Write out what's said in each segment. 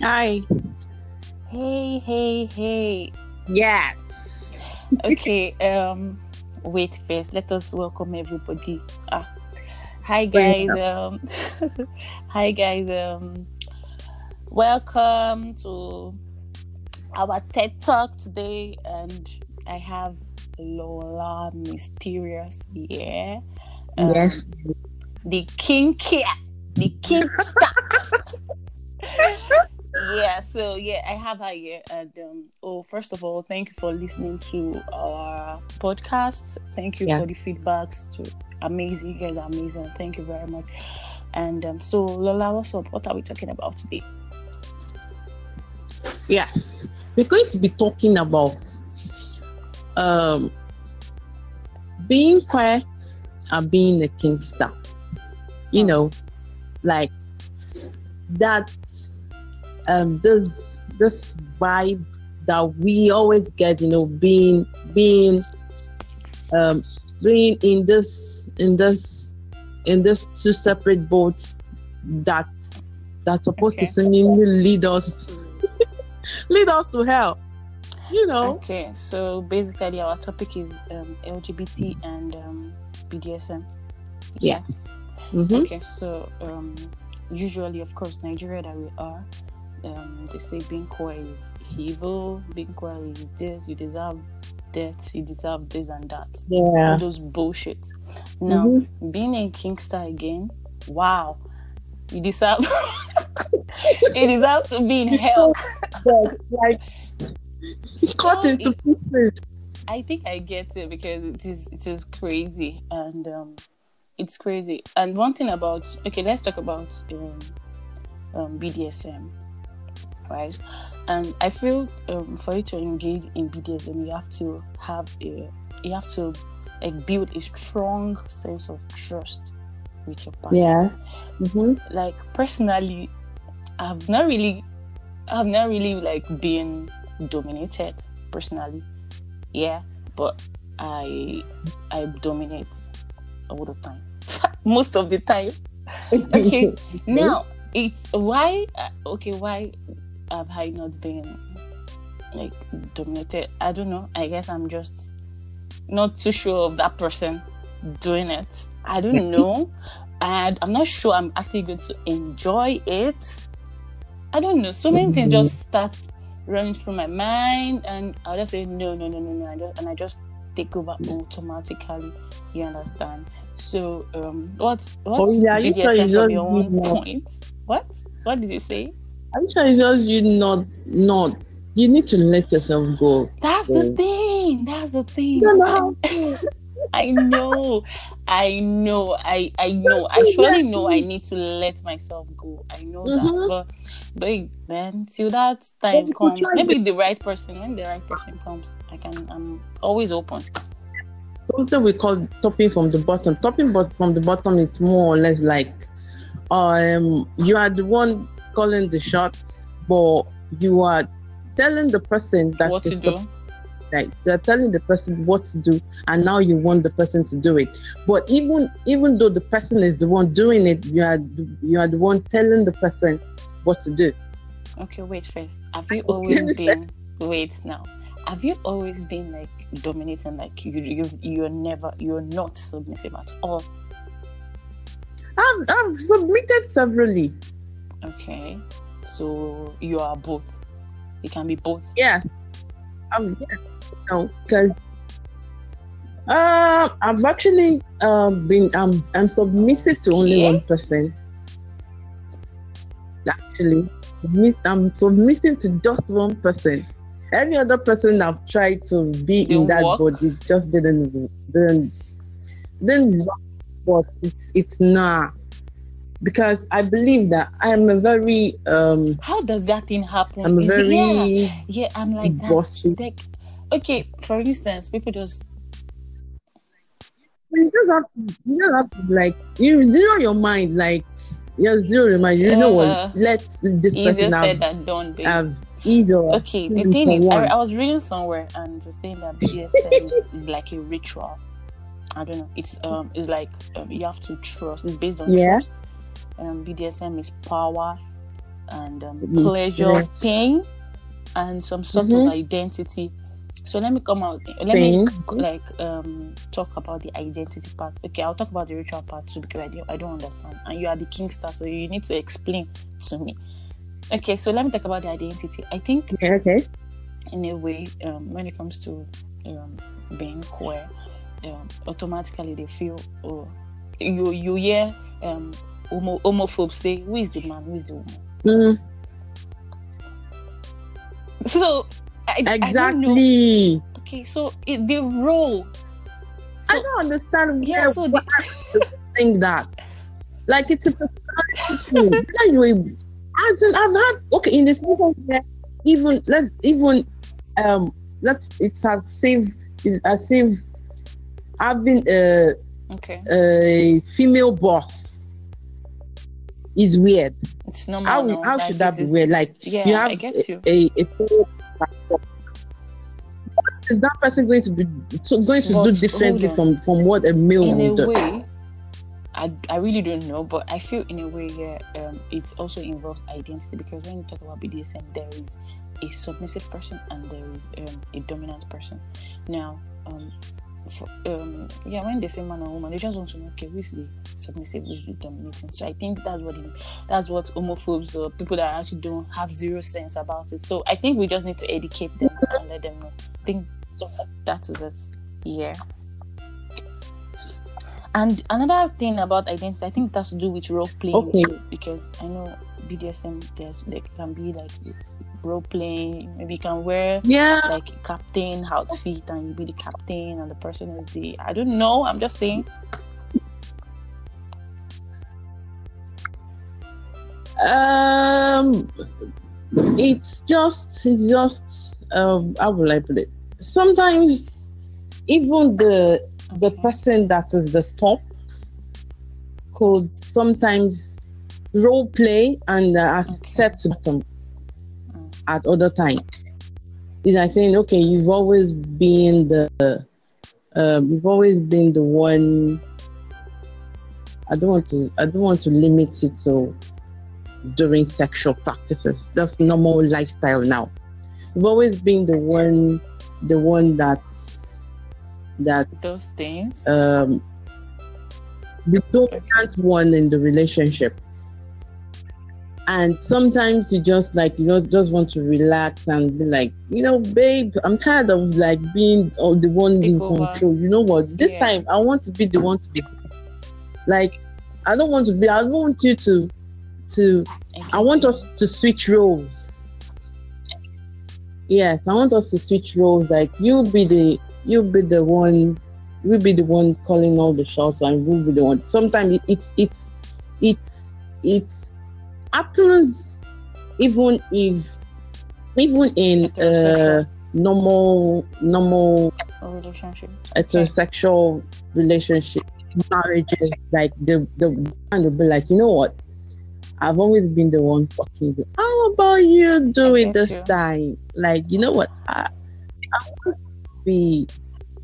Hi. Hey, hey, hey. Yes. Okay, um, wait first. Let us welcome everybody. Ah, hi guys. Um, hi guys. Um, welcome to our TED Talk today, and I have Lola Mysterious here. Um, yes. the king kia, the king star. Yeah, so yeah, I have her here. And um, oh, first of all, thank you for listening to our podcast. Thank you Yeah. for the feedbacks. To amazing, you guys are amazing. Thank you very much. And um, so Lola, what's up? What are we talking about today? Yes. We're going to be talking about um being queer and being a kinkster. You Oh. know, like that um this this vibe that we always get, you know, being being um being in this in this in this two separate boats that that's supposed Okay. to seemingly lead us lead us to hell. You know. Okay, so basically our topic is um, LGBT and um, BDSM. Yes. hmm Okay, so um, usually, of course, Nigeria that we are, um, they say being queer is evil, being queer is this, you deserve death, you deserve this and that. All Yeah. those bullshit. Now, Mhm. being a Kinkster again, wow, you deserve, you deserve to be in hell. Like cut So into it- pieces. I think I get it because it is it is crazy and um, it's crazy. And one thing about okay, let's talk about um, um, BDSM, right? And I feel um, for you to engage in BDSM, you have to have a you have to like build a strong sense of trust with your partner. Yes. hmm Like personally, I've not really, I've not really like been dominated personally. Yeah, but I I dominate all the time, most of the time. Okay, now it's why uh, okay why have I not been like dominated? I don't know. I guess I'm just not too sure of that person doing it. I don't know, and I'm not sure I'm actually going to enjoy it. I don't know. So many things just start running through my mind, and I'll just say no, no, no, no, no, I just, and I just take over automatically. You understand? So, um, what's what's Oh, yeah, you BDSM you just your own point? What? What did you say? I'm sure it's just you not not you need to let yourself go. That's the thing. That's the thing. Know how I know, I know, I I know. I surely know I need to let myself go. I know that, Mhm. but but man, till that time comes, maybe the right person. When the right person comes, I can. I'm always open. something we call topping from the bottom. Topping but from the bottom it's more or less like um you are the one calling the shots, but you are telling the person that what to do? like you're telling the person what to do and now you want the person to do it but even even though the person is the one doing it you are you are the one telling the person what to do Okay, wait first. Have you always been? Wait now. Have you always been like dominating? Like you you you're never you're not submissive at all. i've, I've submitted severally Okay, so you are both. It can be both. yes um yeah no because uh, i've actually um been i'm i'm submissive to only one person actually i'm submissive to just one person every other person i've tried to be in that work? body just didn't didn't didn't work. but it's it's not because i believe that i'm a very um How does that thing happen? i'm Is it- very yeah, yeah, I'm like that. Like, okay, for instance, people just you just have to you just have to like you zero your mind like you zero your mind you know Uh-huh. what let this easier person said have, than done, have ease or Okay, the thing is, I. I was reading somewhere and saying that BDSM is, is like a ritual. I don't know. It's um, it's like um, you have to trust. It's based on Yeah. trust. Um, BDSM is power. and um, Mm, pleasure, yes. pain, and some sort Mhm. of identity. So let me come out. Let Pain. me like um talk about the identity part. Okay, I'll talk about the ritual part too because I don't, I don't understand. And you are the kinkster, so you need to explain to me. Okay, so let me talk about the identity. I think Okay, okay. in a way, um, when it comes to um, being queer, um, automatically they feel oh, you you hear um, homo, homophobes say, "Who is the man? Who is the woman?" Mm, So I, I exactly. Okay, so it, the role. I don't understand yeah, so the, think that. Like it's a personality anyway, as in I've had okay in this movie even let's even um let's it's as if it's as if having a okay, a female boss is weird. it's normal. How now, how like, should that be is- weird? Like Yeah, you have I get you. a, a, a female boss. What is that person going to be so going to But do differently from from what a male in a would do? way I, I really don't know but i feel in a way yeah um it also involves identity because when you talk about bdsm there is a submissive person and there is um, a dominant person now um for, um yeah when they say man and woman they just want to know okay who is the submissive who is the dominating? So i think that's what it, that's what homophobes or people that actually don't have zero sense about it. So i think we just need to educate them and let them know. I think that is it. Yeah and another thing about identity, I think it has to do with role playing Okay. too, because I know BDSM there's there can be like role playing. Maybe you can wear Yeah. like a captain outfit and you be the captain and the person is the I don't know. I'm just saying. Um, it's just, it's just, um, how will I put it? Sometimes, even the the person that is the top could sometimes role play and uh, accept bottom Mm. at other times. It's like saying, okay, you've always been the, um, you've always been the one. I don't want to. I don't want to limit it to during sexual practices. Just normal lifestyle now. You've always been the one, the one that that Those things. um, the dominant one in the relationship. And sometimes you just like you know just want to relax and be like, you know, babe, I'm tired of like being oh, the one Take in over. control. You know what? This Yeah. time I want to be the one to be like I don't want to be I don't want you to to I want us to switch roles. Yes, I want us to switch roles. Like you'll be the you'll be the one you'll be the one calling all the shots and we'll be the one. Sometimes it's it's it's it's happens even if even in uh normal normal a relationship. heterosexual relationship marriages like the the man will be like you know what i've always been the one fucking you how about you do it this you. time like you know what i i be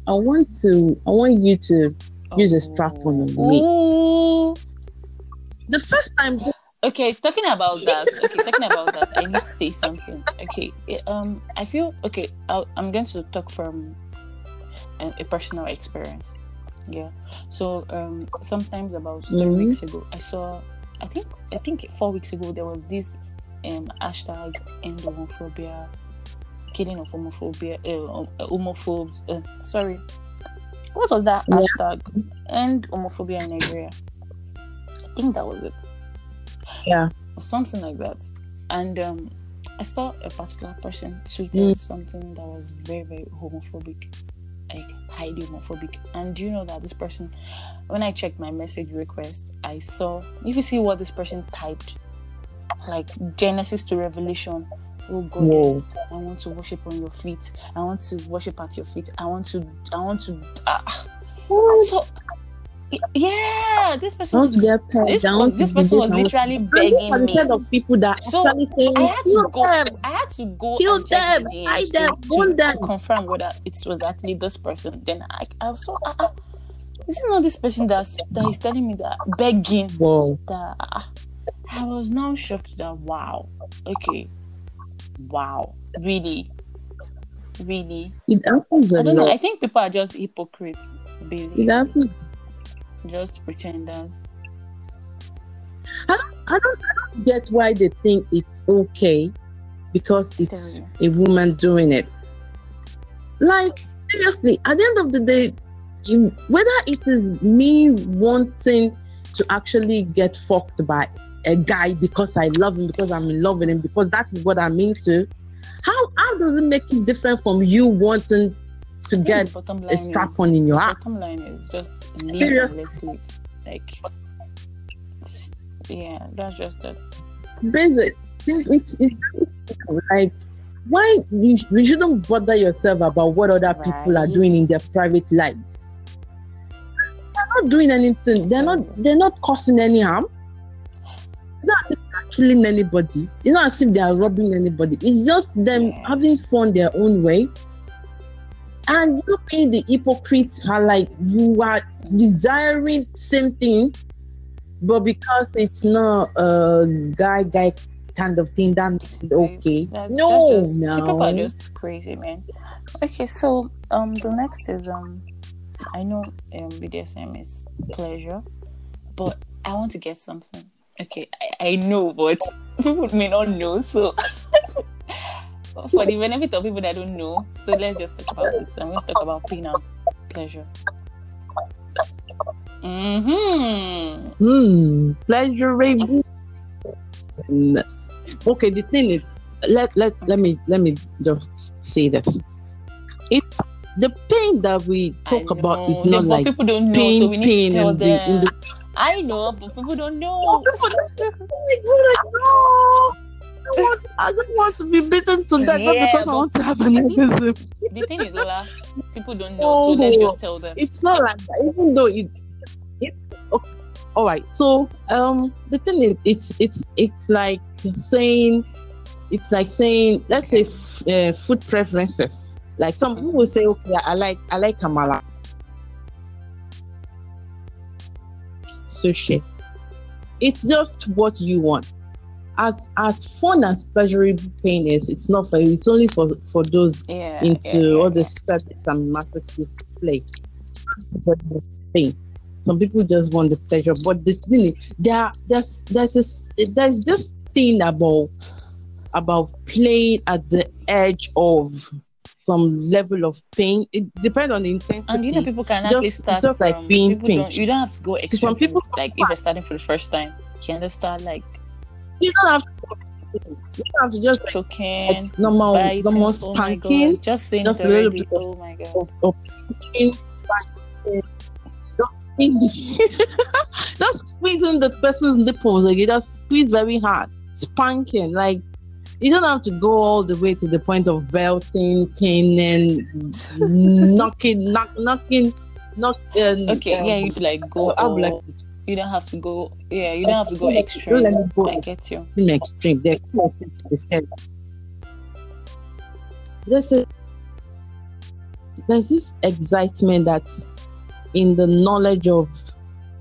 i want to i want you to use a strap on me Ooh. the first time Okay, talking about that. Okay, talking about that, I need to say something. Okay, um, I feel okay. I'll, I'm going to talk from um, a personal experience. Yeah. So um, sometimes about 3 Mhm. weeks ago, I saw. I think I think four weeks ago there was this um hashtag end homophobia, killing of homophobia, uh, homophobes. Uh, sorry, what was that Yeah. hashtag? End homophobia in Nigeria. I think that was it yeah or something like that. And um, I saw a particular person tweeting Mm. something that was very, very homophobic, like highly homophobic. And do you know that this person, when I checked my message request, I saw, if you see what this person typed, like Genesis to Revelation. Oh goddess, I want to worship on your feet. I want to worship at your feet. I want to, I want to. ah. so, yeah, this person was get this, want this person was this, I want literally begging me. of people that So, actually saying I had to go. them." I had to go Kill and them, the hide to, them, to, burn to them. confirm whether it was actually this person. Then I, I was so, uh, uh, this is not this person that's that is telling me that begging Whoa. that. I was now shocked that wow, okay, wow, really, really. It happens a I don't know. I think people are just hypocrites, It happens. just pretenders. I don't, I don't, I don't get why they think it's okay because it's a woman doing it. Like seriously, at the end of the day, you, whether it is me wanting to actually get fucked by a guy because I love him, because I'm in love with him, because that is what I'm into, how how does it make it different from you wanting to get a strap on in your ass? Bottom line is just let's. Like, yeah, that's just it. basic. It's, it's, it's like why you, you shouldn't bother yourself about what other people are doing in their private lives. They're not doing anything. They're not. They're not causing any harm. It's not as if they're killing anybody. It's not as if they are robbing anybody. It's just them having fun their own way. And you being the hypocrites are like you are desiring same thing, but because it's not a guy guy kind of thing, that's okay. That's, no, that's just, no. People are just crazy, man. Okay, so um, the next is um, I know um, BDSM is pleasure, but I want to get something. Okay, I, I know, but people may not know. So, for the benefit of people that don't know, so let's just talk about this. I'm going to talk about pain and pleasure. Mm-hmm. Hmm, pleasurable. Mm. Okay, the thing is, let let let me let me just say this. It the pain that we talk about is not like people don't know, pain, so we need pain, and the, in the I know, but people don't know. I want- I don't want to be beaten to death Yeah, because I want to have an orgasm. The thing is, Lola, people don't know, so let's just tell them. It's not like that, even though it. it okay. All right. So um, the thing is, it's it's it's like saying, it's like saying, let's say f- uh, food preferences. Like some people will say, okay, I like I like kamala It's just what you want. As as fun as pleasurable pain is, it's not for you. It's only for for those Yeah, into yeah, yeah, all the status and masochist play. Thing, some people just want the pleasure. But the thing is, there there's there's this there's this thing about about playing at the edge of some level of pain. It depends on the intensity. And you know, people can Just- actually start just like from, being you don't have to go some extreme. people- like if you're starting for the first time, you can just start like you don't have to. You don't have to just choking, like normal biting. normal oh spanking. god, just saying just a little bit Oh my god. of, of uh, just just squeezing the person's nipples like you just squeeze very hard spanking like you don't have to go all the way to the point of belting caning knocking knock, knocking knock um, Okay, um, yeah, you like go. Be all- like you don't have to go. Yeah, you don't have to go Don't let extreme. me go I get you. extreme extreme they're to the scale. There's this excitement that's in the knowledge of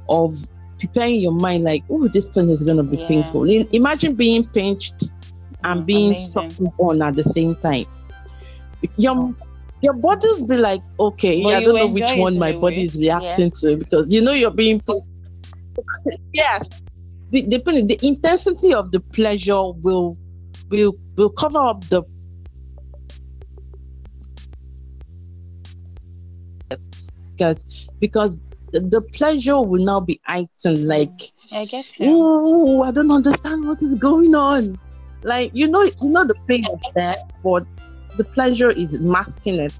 of preparing your mind like oh this thing is gonna be Yeah. painful imagine being pinched and Mm, being amazing. sucked on at the same time your your body will be like okay But i don't know which one my body way. is reacting to because you know you're being pinched yes the, the, the intensity of the pleasure will will will cover up the because because the, the pleasure will now be heightened like I get you. oh i don't understand what is going on like you know you know the pain is there but the pleasure is masking it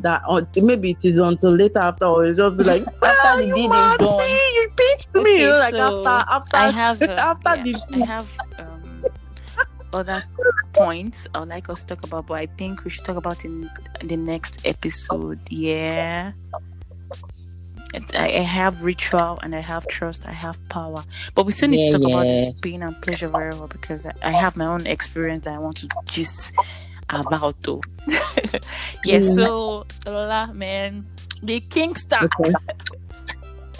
that or maybe it is until later after or it'll just be like After well, the you must see you pinched me Okay, you know, like so after after I have uh, after yeah, the I have um, other points I would like us to talk about, but I think we should talk about in the next episode. Yeah. I, I have ritual and I have trust, I have power, but we still need Yeah, to talk about yeah. this pain and pleasure very well because I, I have my own experience that I want to just about though. yeah, Mm. so Lola, man, the Kinkster okay.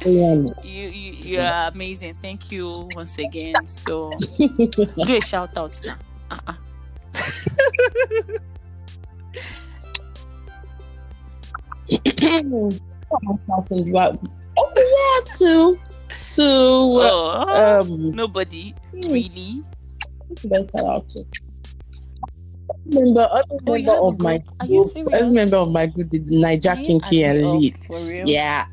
Yeah. you, you You are amazing. Thank you once again. So do a shout out now. Uh-uh. But oh yeah, to to Oh, um nobody really. better out to. Remember, every Oh, member of my group? Are you every member of my group did Niger Can you Kinky and up lead. Yeah.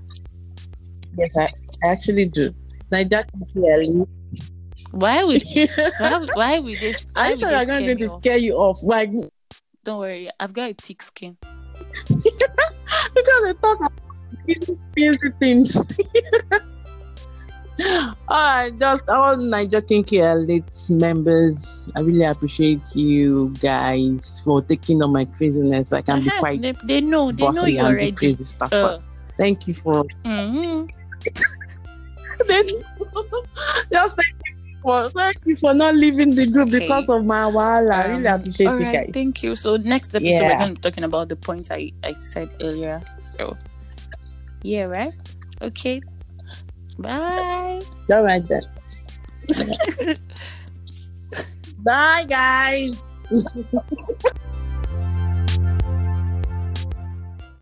Yes, I, I actually do. Niger Kinky Elite. Why would why why would this? Why I'm sure I'm not going to scare you off. Why? Don't worry, I've got a thick skin. because they talk crazy things. Alright, just all Niger Kinky Elite members, I really appreciate you guys for taking on my craziness. I can be Uh-huh, quite They, they know. They know you already. crazy stuff. Uh, Thank you for mhm. just thank you for thank you for not leaving the group Okay. because of my while. I really Um, appreciate all you guys. Thank you. So next episode Yeah. we're going to be talking about the points I I said earlier. So yeah, right. Okay. Bye. All right then. Bye guys.